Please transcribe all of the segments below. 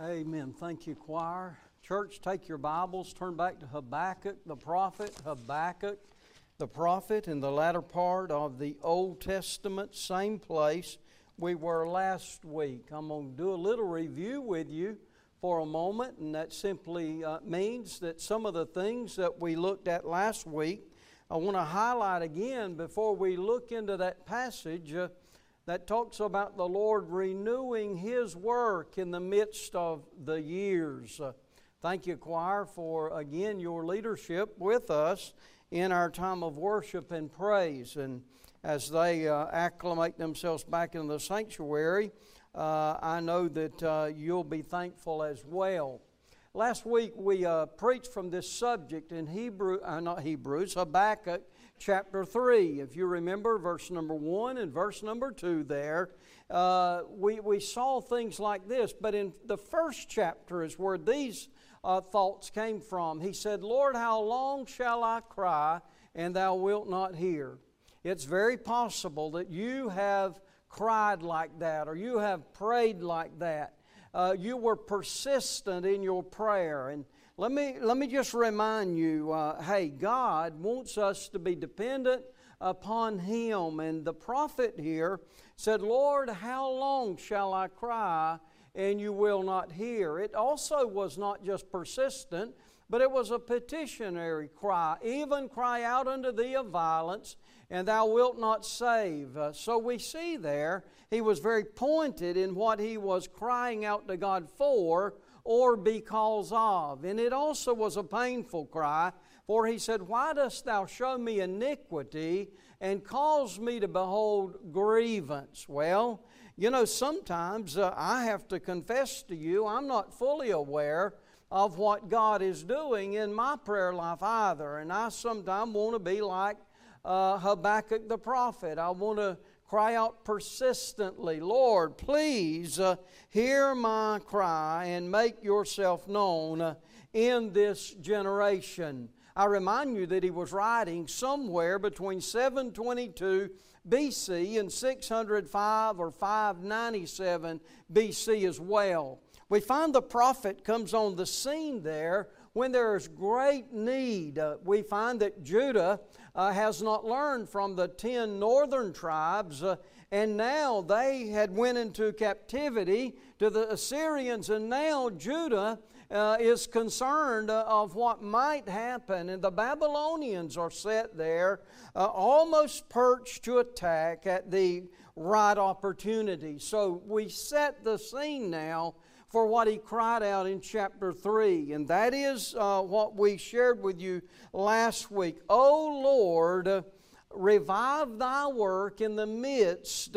Amen. Thank you, choir. Church, take your Bibles, turn back to Habakkuk the prophet. Habakkuk the prophet in the latter part of the Old Testament, same place we were last week. I'm going to do a little review with you for a moment, and that simply uh, means that some of the things that we looked at last week, I want to highlight again before we look into that passage. Uh, that talks about the Lord renewing His work in the midst of the years. Uh, thank you, choir, for again your leadership with us in our time of worship and praise. And as they uh, acclimate themselves back in the sanctuary, uh, I know that uh, you'll be thankful as well. Last week we uh, preached from this subject in Hebrew, uh, not Hebrews, Habakkuk chapter 3. If you remember verse number 1 and verse number 2 there, uh, we, we saw things like this. But in the first chapter is where these uh, thoughts came from. He said, Lord, how long shall I cry and thou wilt not hear? It's very possible that you have cried like that or you have prayed like that. Uh, you were persistent in your prayer and let me, let me just remind you uh, hey, God wants us to be dependent upon Him. And the prophet here said, Lord, how long shall I cry and you will not hear? It also was not just persistent, but it was a petitionary cry. Even cry out unto thee of violence, and thou wilt not save. Uh, so we see there, he was very pointed in what he was crying out to God for or because of. And it also was a painful cry, for he said, Why dost thou show me iniquity and cause me to behold grievance? Well, you know, sometimes uh, I have to confess to you, I'm not fully aware of what God is doing in my prayer life either. And I sometimes want to be like uh, Habakkuk the prophet. I want to Cry out persistently, Lord, please uh, hear my cry and make yourself known uh, in this generation. I remind you that he was writing somewhere between 722 BC and 605 or 597 BC as well. We find the prophet comes on the scene there when there is great need. Uh, we find that Judah uh, has not learned from the ten northern tribes, uh, and now they had went into captivity to the Assyrians, and now Judah uh, is concerned uh, of what might happen, and the Babylonians are set there, uh, almost perched to attack at the right opportunity. So we set the scene now for what he cried out in chapter 3. And that is uh, what we shared with you last week. O Lord, revive thy work in the midst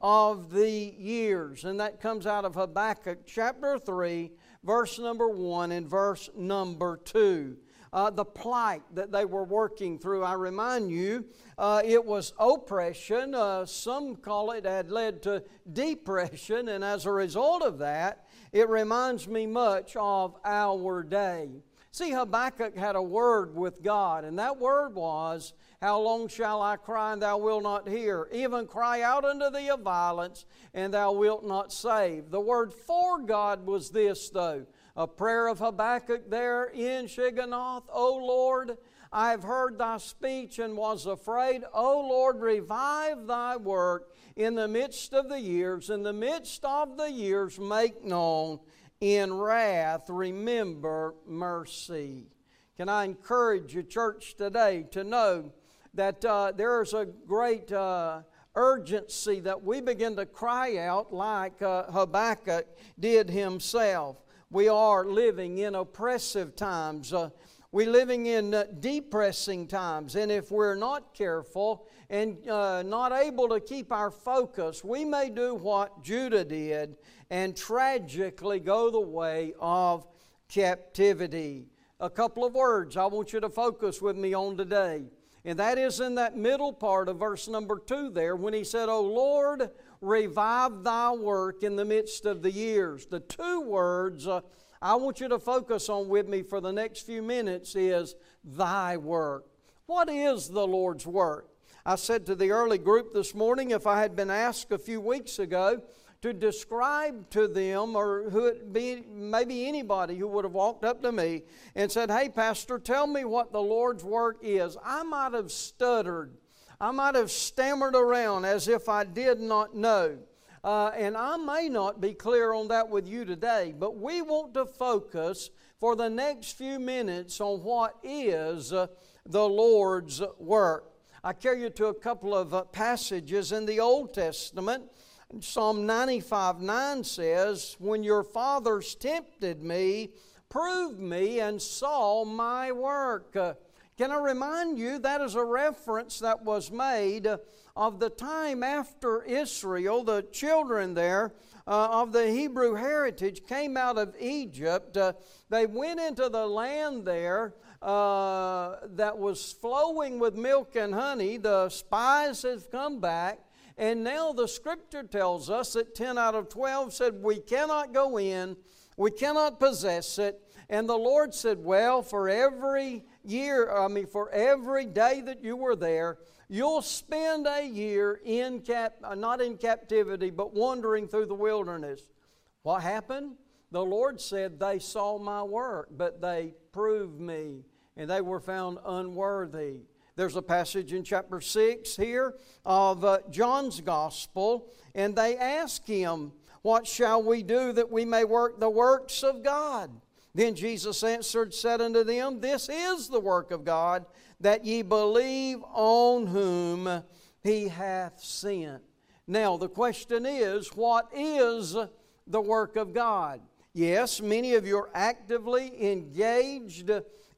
of the years. And that comes out of Habakkuk chapter 3, verse number 1 and verse number 2. Uh, the plight that they were working through. I remind you, uh, it was oppression. Uh, some call it had led to depression, and as a result of that, it reminds me much of our day. See, Habakkuk had a word with God, and that word was, How long shall I cry, and thou wilt not hear? Even cry out unto thee of violence, and thou wilt not save. The word for God was this, though a prayer of Habakkuk there in Shigionoth, O Lord, I have heard thy speech and was afraid. O Lord, revive thy work in the midst of the years. In the midst of the years, make known in wrath, remember mercy. Can I encourage you, church, today to know that uh, there is a great uh, urgency that we begin to cry out like uh, Habakkuk did himself. We are living in oppressive times. Uh, we're living in uh, depressing times, and if we're not careful and uh, not able to keep our focus, we may do what Judah did and tragically go the way of captivity. A couple of words I want you to focus with me on today. And that is in that middle part of verse number two there when he said, O Lord, revive thy work in the midst of the years. The two words uh, I want you to focus on with me for the next few minutes is thy work. What is the Lord's work? I said to the early group this morning if I had been asked a few weeks ago to describe to them, or who it be, maybe anybody who would have walked up to me and said, Hey, Pastor, tell me what the Lord's work is, I might have stuttered. I might have stammered around as if I did not know. Uh, and I may not be clear on that with you today, but we want to focus for the next few minutes on what is uh, the Lord's work. I carry you to a couple of uh, passages in the Old Testament. Psalm 95 9 says, When your fathers tempted me, proved me, and saw my work. Uh, can I remind you that is a reference that was made of the time after Israel, the children there uh, of the Hebrew heritage came out of Egypt. Uh, they went into the land there uh, that was flowing with milk and honey. The spies have come back. And now the scripture tells us that 10 out of 12 said, We cannot go in, we cannot possess it. And the Lord said, Well, for every year, I mean, for every day that you were there, You'll spend a year in cap, uh, not in captivity, but wandering through the wilderness. What happened? The Lord said, They saw my work, but they proved me, and they were found unworthy. There's a passage in chapter 6 here of uh, John's Gospel, and they ask him, What shall we do that we may work the works of God? Then Jesus answered, said unto them, This is the work of God, that ye believe on whom he hath sent. Now, the question is, what is the work of God? Yes, many of you are actively engaged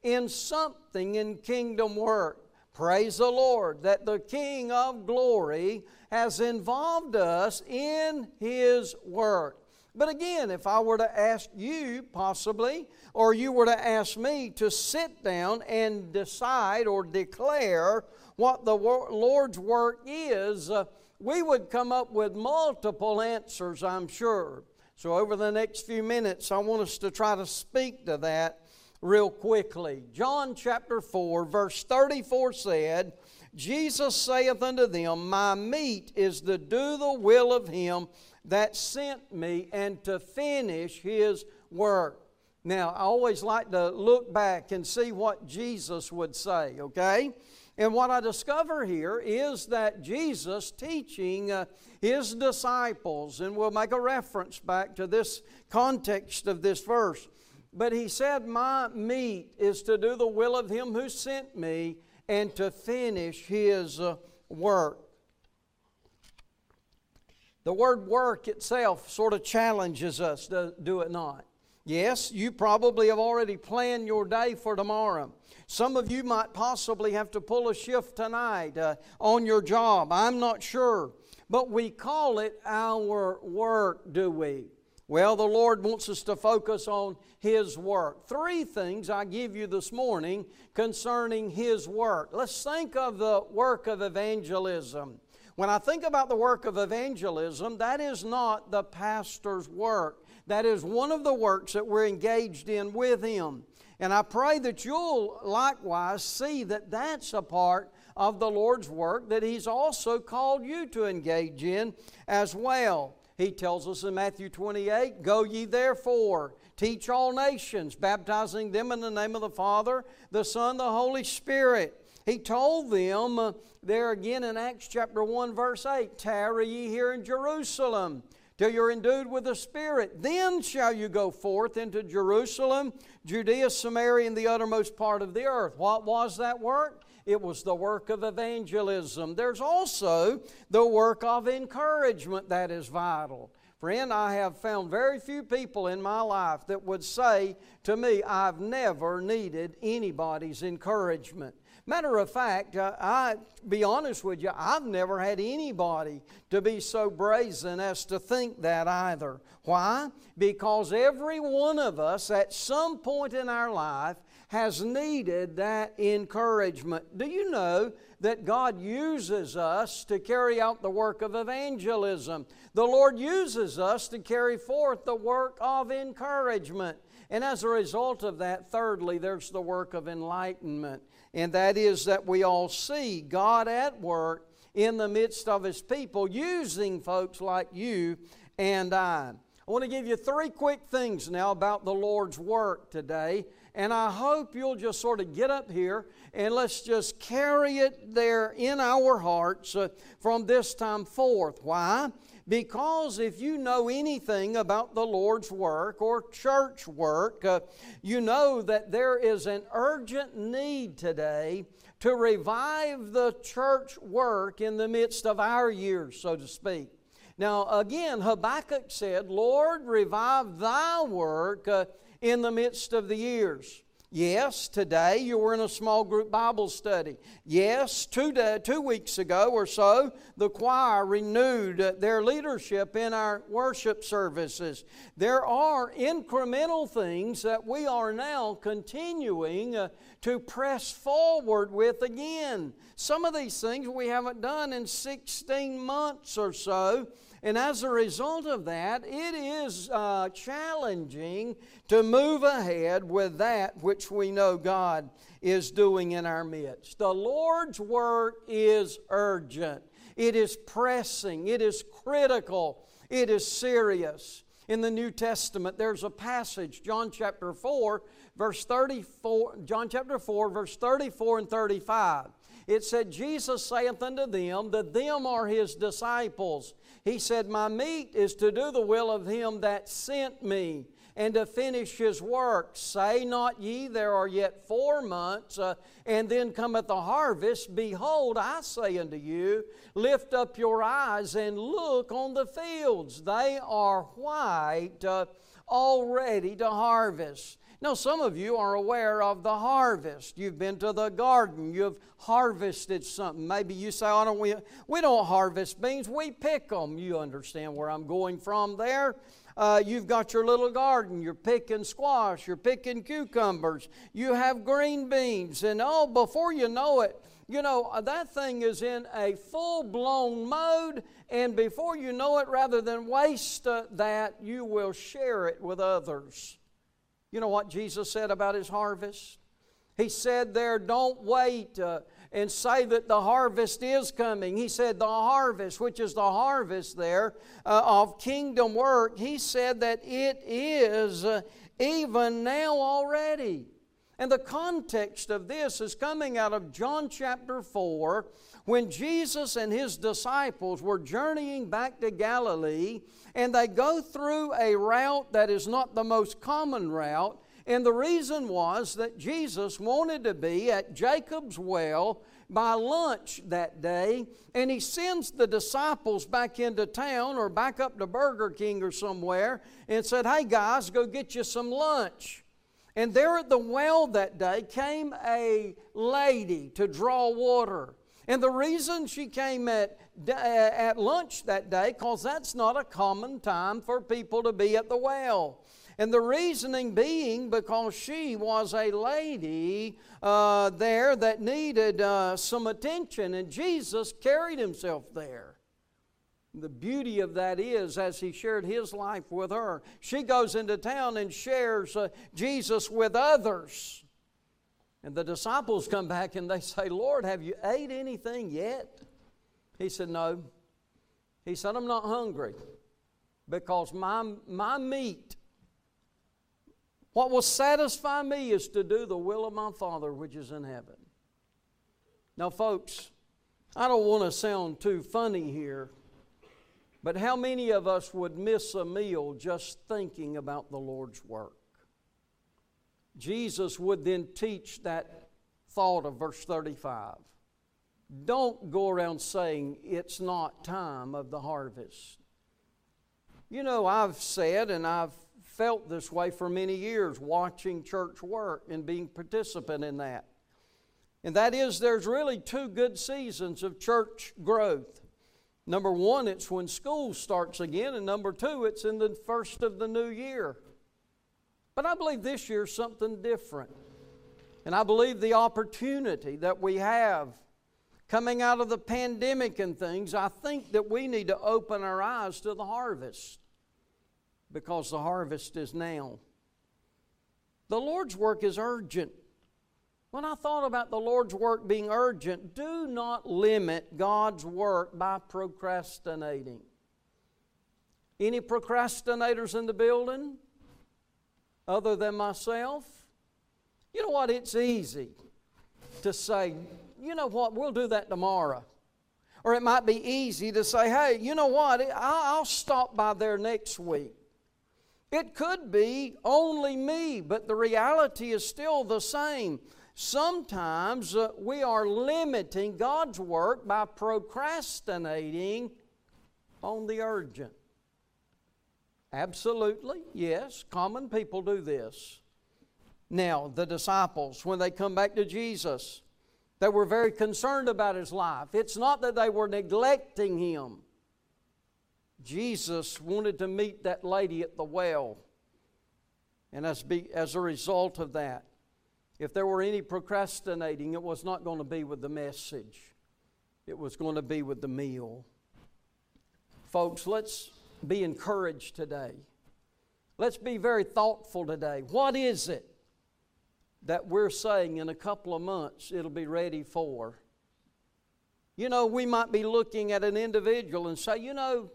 in something in kingdom work. Praise the Lord that the King of glory has involved us in his work. But again, if I were to ask you, possibly, or you were to ask me to sit down and decide or declare what the Lord's work is, uh, we would come up with multiple answers, I'm sure. So, over the next few minutes, I want us to try to speak to that real quickly. John chapter 4, verse 34 said, Jesus saith unto them, My meat is to do the will of him that sent me and to finish his work. Now, I always like to look back and see what Jesus would say, okay? And what I discover here is that Jesus teaching uh, his disciples, and we'll make a reference back to this context of this verse. But he said, My meat is to do the will of him who sent me and to finish his uh, work. The word work itself sort of challenges us, do it not? Yes, you probably have already planned your day for tomorrow. Some of you might possibly have to pull a shift tonight uh, on your job. I'm not sure. But we call it our work, do we? Well, the Lord wants us to focus on His work. Three things I give you this morning concerning His work. Let's think of the work of evangelism. When I think about the work of evangelism, that is not the pastor's work. That is one of the works that we're engaged in with him. And I pray that you'll likewise see that that's a part of the Lord's work that He's also called you to engage in as well. He tells us in Matthew 28 Go ye therefore, teach all nations, baptizing them in the name of the Father, the Son, the Holy Spirit he told them uh, there again in Acts chapter 1, verse 8 Tarry ye here in Jerusalem till you're endued with the Spirit. Then shall you go forth into Jerusalem, Judea, Samaria, and the uttermost part of the earth. What was that work? It was the work of evangelism. There's also the work of encouragement that is vital. Friend, I have found very few people in my life that would say to me, I've never needed anybody's encouragement. Matter of fact, uh, I be honest with you, I've never had anybody to be so brazen as to think that either. Why? Because every one of us at some point in our life has needed that encouragement. Do you know that God uses us to carry out the work of evangelism? The Lord uses us to carry forth the work of encouragement. And as a result of that, thirdly, there's the work of enlightenment and that is that we all see God at work in the midst of His people, using folks like you and I. I want to give you three quick things now about the Lord's work today. And I hope you'll just sort of get up here and let's just carry it there in our hearts uh, from this time forth. Why? Because if you know anything about the Lord's work or church work, uh, you know that there is an urgent need today to revive the church work in the midst of our years, so to speak. Now, again, Habakkuk said, Lord, revive thy work uh, in the midst of the years. Yes, today you were in a small group Bible study. Yes, two, day, two weeks ago or so, the choir renewed their leadership in our worship services. There are incremental things that we are now continuing uh, to press forward with again. Some of these things we haven't done in 16 months or so. And as a result of that, it is uh, challenging to move ahead with that which we know God is doing in our midst. The Lord's work is urgent, it is pressing, it is critical, it is serious. In the New Testament, there's a passage, John chapter 4, verse 34, John chapter 4, verse 34 and 35. It said, Jesus saith unto them, that them are his disciples. He said, My meat is to do the will of him that sent me and to finish his work. Say not ye, there are yet four months, uh, and then cometh the harvest. Behold, I say unto you, lift up your eyes and look on the fields. They are white, uh, already to harvest. Now, some of you are aware of the harvest. You've been to the garden, you've harvested something. Maybe you say, oh, don't we, we don't harvest beans, we pick them. You understand where I'm going from there. Uh, you've got your little garden, you're picking squash, you're picking cucumbers, you have green beans, and oh, before you know it, you know, uh, that thing is in a full blown mode, and before you know it, rather than waste uh, that, you will share it with others. You know what Jesus said about his harvest? He said there, don't wait uh, and say that the harvest is coming. He said the harvest, which is the harvest there uh, of kingdom work, he said that it is uh, even now already. And the context of this is coming out of John chapter 4 when Jesus and his disciples were journeying back to Galilee and they go through a route that is not the most common route. And the reason was that Jesus wanted to be at Jacob's well by lunch that day, and he sends the disciples back into town or back up to Burger King or somewhere and said, Hey guys, go get you some lunch. And there at the well that day came a lady to draw water. And the reason she came at, at lunch that day, because that's not a common time for people to be at the well. And the reasoning being because she was a lady uh, there that needed uh, some attention, and Jesus carried himself there. The beauty of that is, as he shared his life with her, she goes into town and shares uh, Jesus with others. And the disciples come back and they say, Lord, have you ate anything yet? He said, No. He said, I'm not hungry because my, my meat, what will satisfy me is to do the will of my Father which is in heaven. Now, folks, I don't want to sound too funny here, but how many of us would miss a meal just thinking about the Lord's work? Jesus would then teach that thought of verse 35. Don't go around saying it's not time of the harvest. You know, I've said and I've felt this way for many years watching church work and being participant in that. And that is, there's really two good seasons of church growth. Number one, it's when school starts again, and number two, it's in the first of the new year. But I believe this year's something different. And I believe the opportunity that we have coming out of the pandemic and things, I think that we need to open our eyes to the harvest because the harvest is now. The Lord's work is urgent. When I thought about the Lord's work being urgent, do not limit God's work by procrastinating. Any procrastinators in the building other than myself? You know what? It's easy to say, you know what, we'll do that tomorrow. Or it might be easy to say, hey, you know what, I'll stop by there next week. It could be only me, but the reality is still the same. Sometimes uh, we are limiting God's work by procrastinating on the urgent. Absolutely, yes, common people do this. Now, the disciples, when they come back to Jesus, they were very concerned about his life. It's not that they were neglecting him. Jesus wanted to meet that lady at the well. And as, be, as a result of that, if there were any procrastinating, it was not going to be with the message, it was going to be with the meal. Folks, let's be encouraged today. Let's be very thoughtful today. What is it that we're saying in a couple of months it'll be ready for? You know, we might be looking at an individual and say, you know,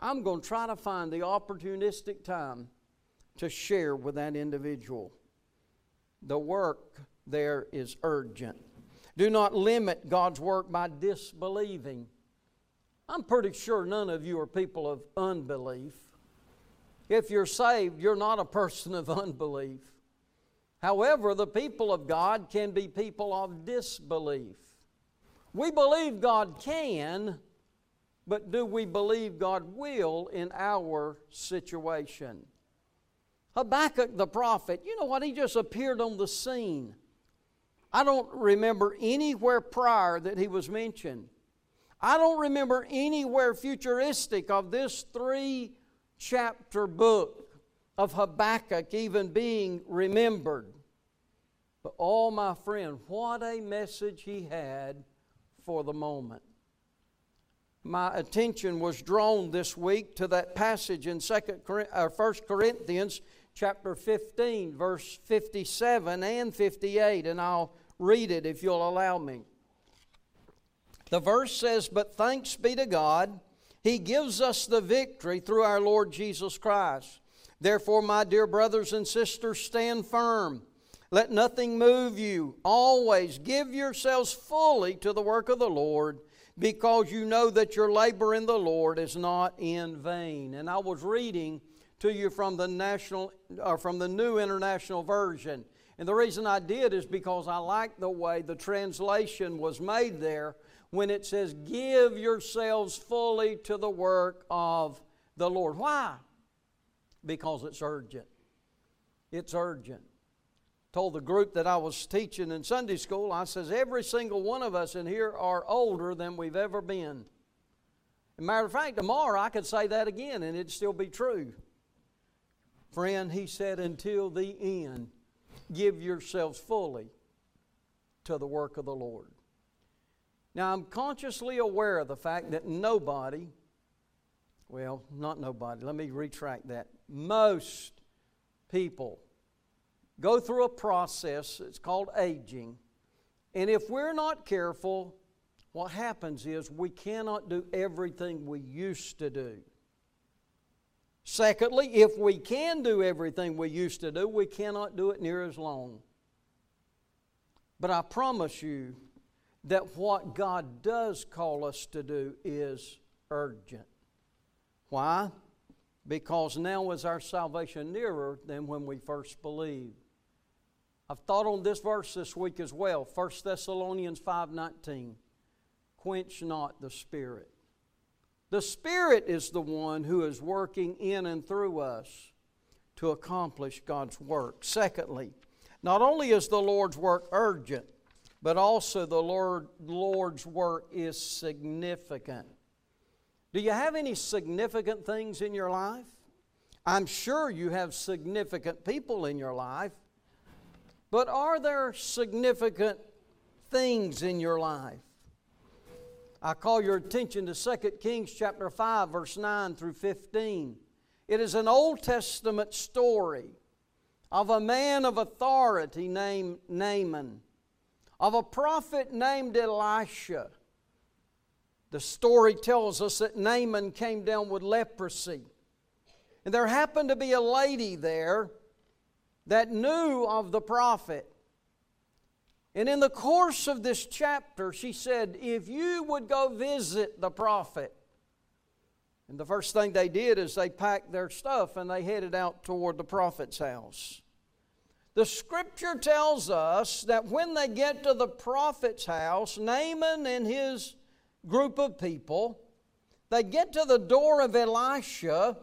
I'm going to try to find the opportunistic time to share with that individual. The work there is urgent. Do not limit God's work by disbelieving. I'm pretty sure none of you are people of unbelief. If you're saved, you're not a person of unbelief. However, the people of God can be people of disbelief. We believe God can, but do we believe God will in our situation? Habakkuk the prophet, you know what? He just appeared on the scene. I don't remember anywhere prior that he was mentioned. I don't remember anywhere futuristic of this three chapter book of Habakkuk even being remembered. But, oh, my friend, what a message he had for the moment. My attention was drawn this week to that passage in 2 or 1 Corinthians chapter 15, verse 57 and 58, and I'll read it if you'll allow me. The verse says, But thanks be to God, He gives us the victory through our Lord Jesus Christ. Therefore, my dear brothers and sisters, stand firm. Let nothing move you. Always give yourselves fully to the work of the Lord, because you know that your labor in the Lord is not in vain. And I was reading to you from the national or from the New International Version. And the reason I did is because I like the way the translation was made there when it says, Give yourselves fully to the work of the Lord. Why? Because it's urgent. It's urgent. Told the group that I was teaching in Sunday school, I says, Every single one of us in here are older than we've ever been. As matter of fact, tomorrow I could say that again and it'd still be true. Friend, he said, until the end, give yourselves fully to the work of the Lord. Now, I'm consciously aware of the fact that nobody, well, not nobody, let me retract that. Most people go through a process, it's called aging. And if we're not careful, what happens is we cannot do everything we used to do. Secondly, if we can do everything we used to do, we cannot do it near as long. But I promise you that what God does call us to do is urgent. Why? Because now is our salvation nearer than when we first believed. I've thought on this verse this week as well, 1 Thessalonians 5:19. Quench not the spirit. The Spirit is the one who is working in and through us to accomplish God's work. Secondly, not only is the Lord's work urgent, but also the Lord, Lord's work is significant. Do you have any significant things in your life? I'm sure you have significant people in your life, but are there significant things in your life? I call your attention to 2 Kings chapter 5 verse 9 through 15. It is an Old Testament story of a man of authority named Naaman, of a prophet named Elisha. The story tells us that Naaman came down with leprosy. And there happened to be a lady there that knew of the prophet. And in the course of this chapter, she said, If you would go visit the prophet, and the first thing they did is they packed their stuff and they headed out toward the prophet's house. The scripture tells us that when they get to the prophet's house, Naaman and his group of people, they get to the door of Elisha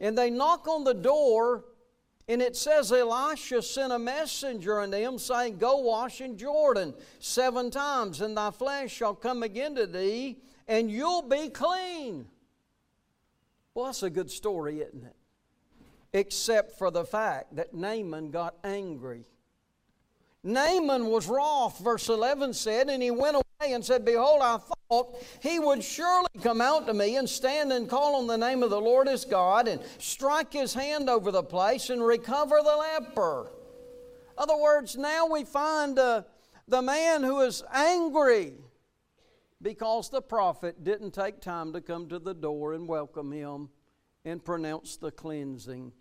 and they knock on the door, and it says Elisha sent a messenger unto him, saying, Go wash in Jordan seven times, and thy flesh shall come again to thee, and you'll be clean. Well, that's a good story, isn't it? Except for the fact that Naaman got angry. Naaman was wroth, verse 11 said, and he went away and said, Behold, I thought he would surely come out to me and stand and call on the name of the Lord his God and strike his hand over the place and recover the leper. In other words, now we find uh, the man who is angry because the prophet didn't take time to come to the door and welcome him and pronounce the cleansing.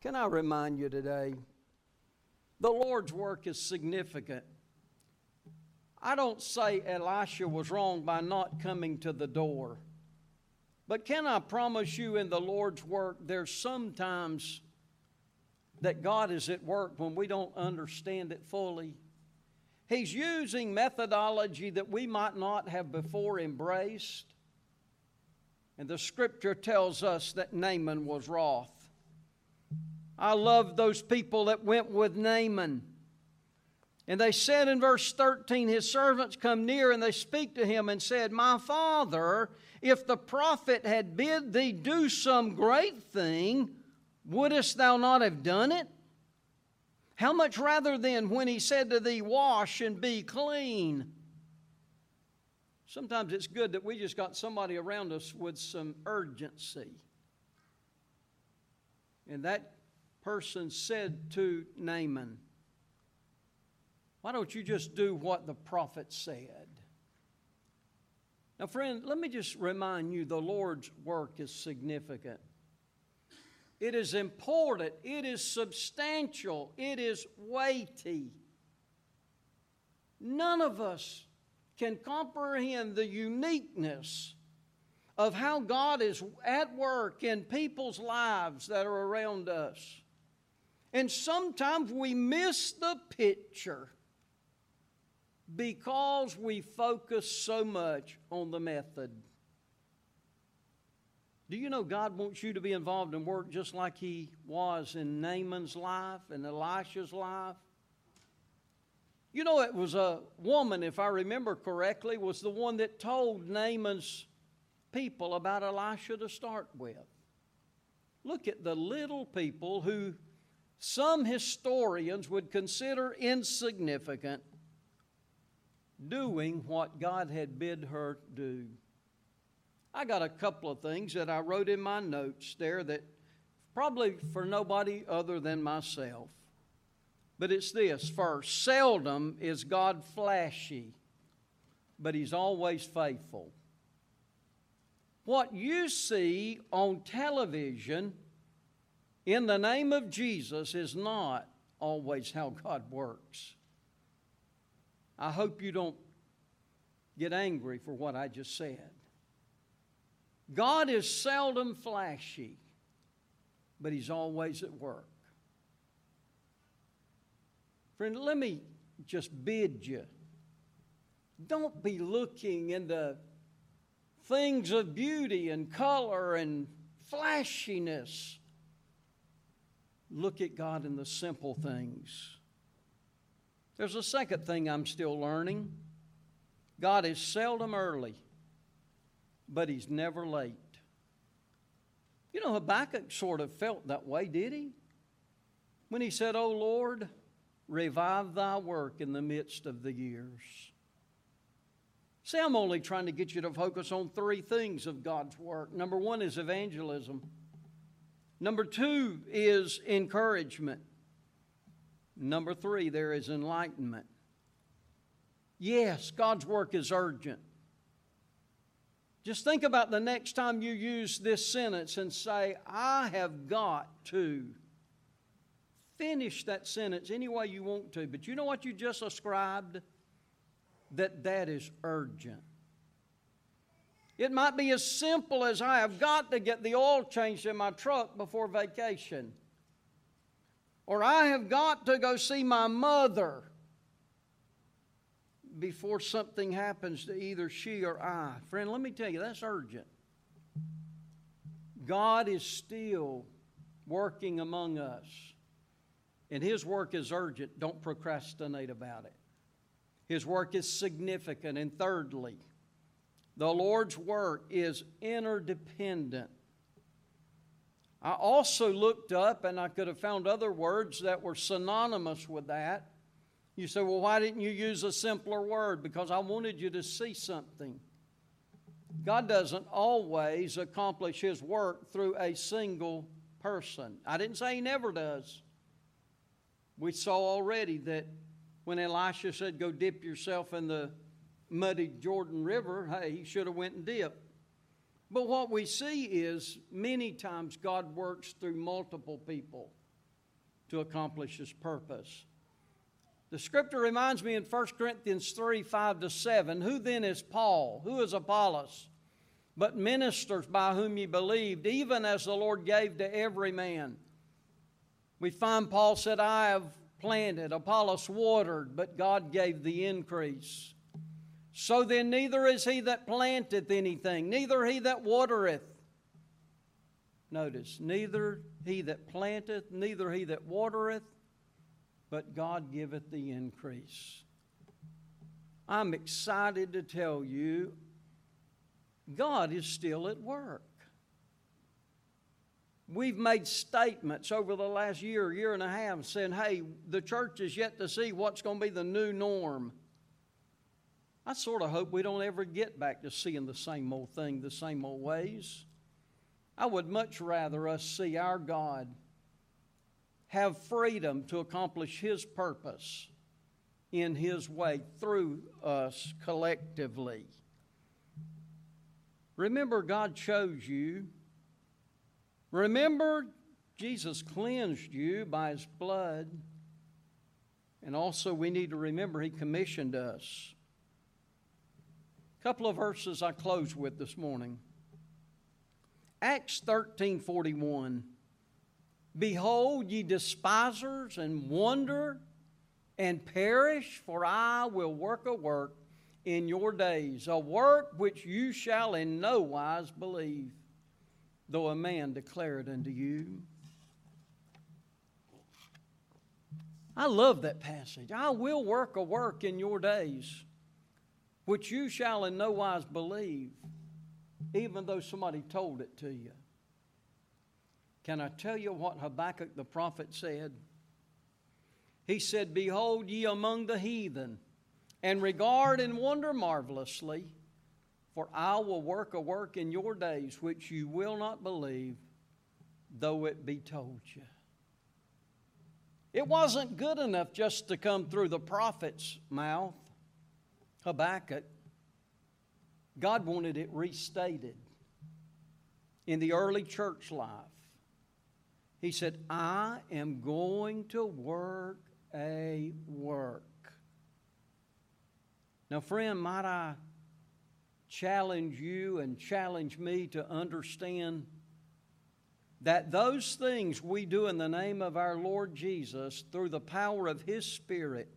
Can I remind you today? The Lord's work is significant. I don't say Elisha was wrong by not coming to the door. But can I promise you in the Lord's work, there's sometimes that God is at work when we don't understand it fully. He's using methodology that we might not have before embraced. And the scripture tells us that Naaman was wroth. I love those people that went with Naaman. And they said in verse 13, His servants come near and they speak to him and said, My father, if the prophet had bid thee do some great thing, wouldst thou not have done it? How much rather then when he said to thee, Wash and be clean? Sometimes it's good that we just got somebody around us with some urgency. And that person said to Naaman, Why don't you just do what the prophet said? Now, friend, let me just remind you the Lord's work is significant. It is important. It is substantial. It is weighty. None of us can comprehend the uniqueness of how God is at work in people's lives that are around us. And sometimes we miss the picture because we focus so much on the method. Do you know God wants you to be involved in work just like He was in Naaman's life and Elisha's life? You know, it was a woman, if I remember correctly, was the one that told Naaman's people about Elisha to start with. Look at the little people who some historians would consider insignificant doing what God had bid her do. I got a couple of things that I wrote in my notes there that probably for nobody other than myself. But it's this first seldom is God flashy, but He's always faithful. What you see on television in the name of Jesus is not always how God works. I hope you don't get angry for what I just said. God is seldom flashy, but He's always at work. Friend, let me just bid you don't be looking into things of beauty and color and flashiness. Look at God in the simple things. There's a second thing I'm still learning God is seldom early but he's never late. You know, Habakkuk sort of felt that way, did he? When he said, Oh Lord, revive thy work in the midst of the years. See, I'm only trying to get you to focus on three things of God's work. Number one is evangelism, number two is encouragement, number three, there is enlightenment. Yes, God's work is urgent. Just think about the next time you use this sentence and say, I have got to. Finish that sentence any way you want to, but you know what you just ascribed? That that is urgent. It might be as simple as I have got to get the oil changed in my truck before vacation. Or I have got to go see my mother before something happens to either she or I. Friend, let me tell you, that's urgent. God is still working among us, and His work is urgent. Don't procrastinate about it. His work is significant. And thirdly, the Lord's work is interdependent. I also looked up and I could have found other words that were synonymous with that. You say, well, why didn't you use a simpler word? Because I wanted you to see something. God doesn't always accomplish His work through a single person. I didn't say He never does. We saw already that when Elisha said, Go dip yourself in the muddy Jordan River, hey, he should have went and dipped. But what we see is many times God works through multiple people to accomplish his purpose. The scripture reminds me in 1 Corinthians 3 5 to 7 Who then is Paul? Who is Apollos? But ministers by whom ye believed, even as the Lord gave to every man. We find Paul said, I have planted, Apollos watered, but God gave the increase. So then, neither is he that planteth anything, neither he that watereth. Notice, neither he that planteth, neither he that watereth, but God giveth the increase. I'm excited to tell you, God is still at work. We've made statements over the last year, year and a half, saying, hey, the church is yet to see what's going to be the new norm. I sort of hope we don't ever get back to seeing the same old thing, the same old ways. I would much rather us see our God have freedom to accomplish His purpose in His way through us collectively. Remember, God chose you. Remember, Jesus cleansed you by His blood. And also, we need to remember He commissioned us A couple of verses I close with this morning. Acts 13 41. Behold, ye despisers, and wonder and perish, for I will work a work in your days, a work which you shall in no wise believe, though a man declare it unto you. I love that passage. I will work a work in your days which you shall in no wise believe, even though somebody told it to you. Can I tell you what Habakkuk the prophet said? He said, Behold ye among the heathen, and regard and wonder marvelously, for I will work a work in your days which you will not believe, though it be told you. It wasn't good enough just to come through the prophet's mouth. Habakkuk, God wanted it restated in the early church life. He said, I am going to work a work. Now, friend, might I challenge you and challenge me to understand that those things we do in the name of our Lord Jesus through the power of His Spirit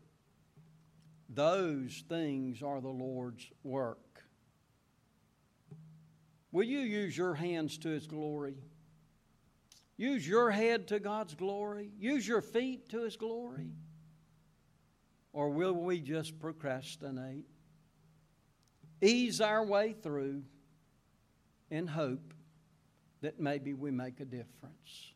those things are the Lord's work. Will you use your hands to His glory? Use your head to God's glory? Use your feet to His glory? Or will we just procrastinate? Ease our way through in hope that maybe we make a difference.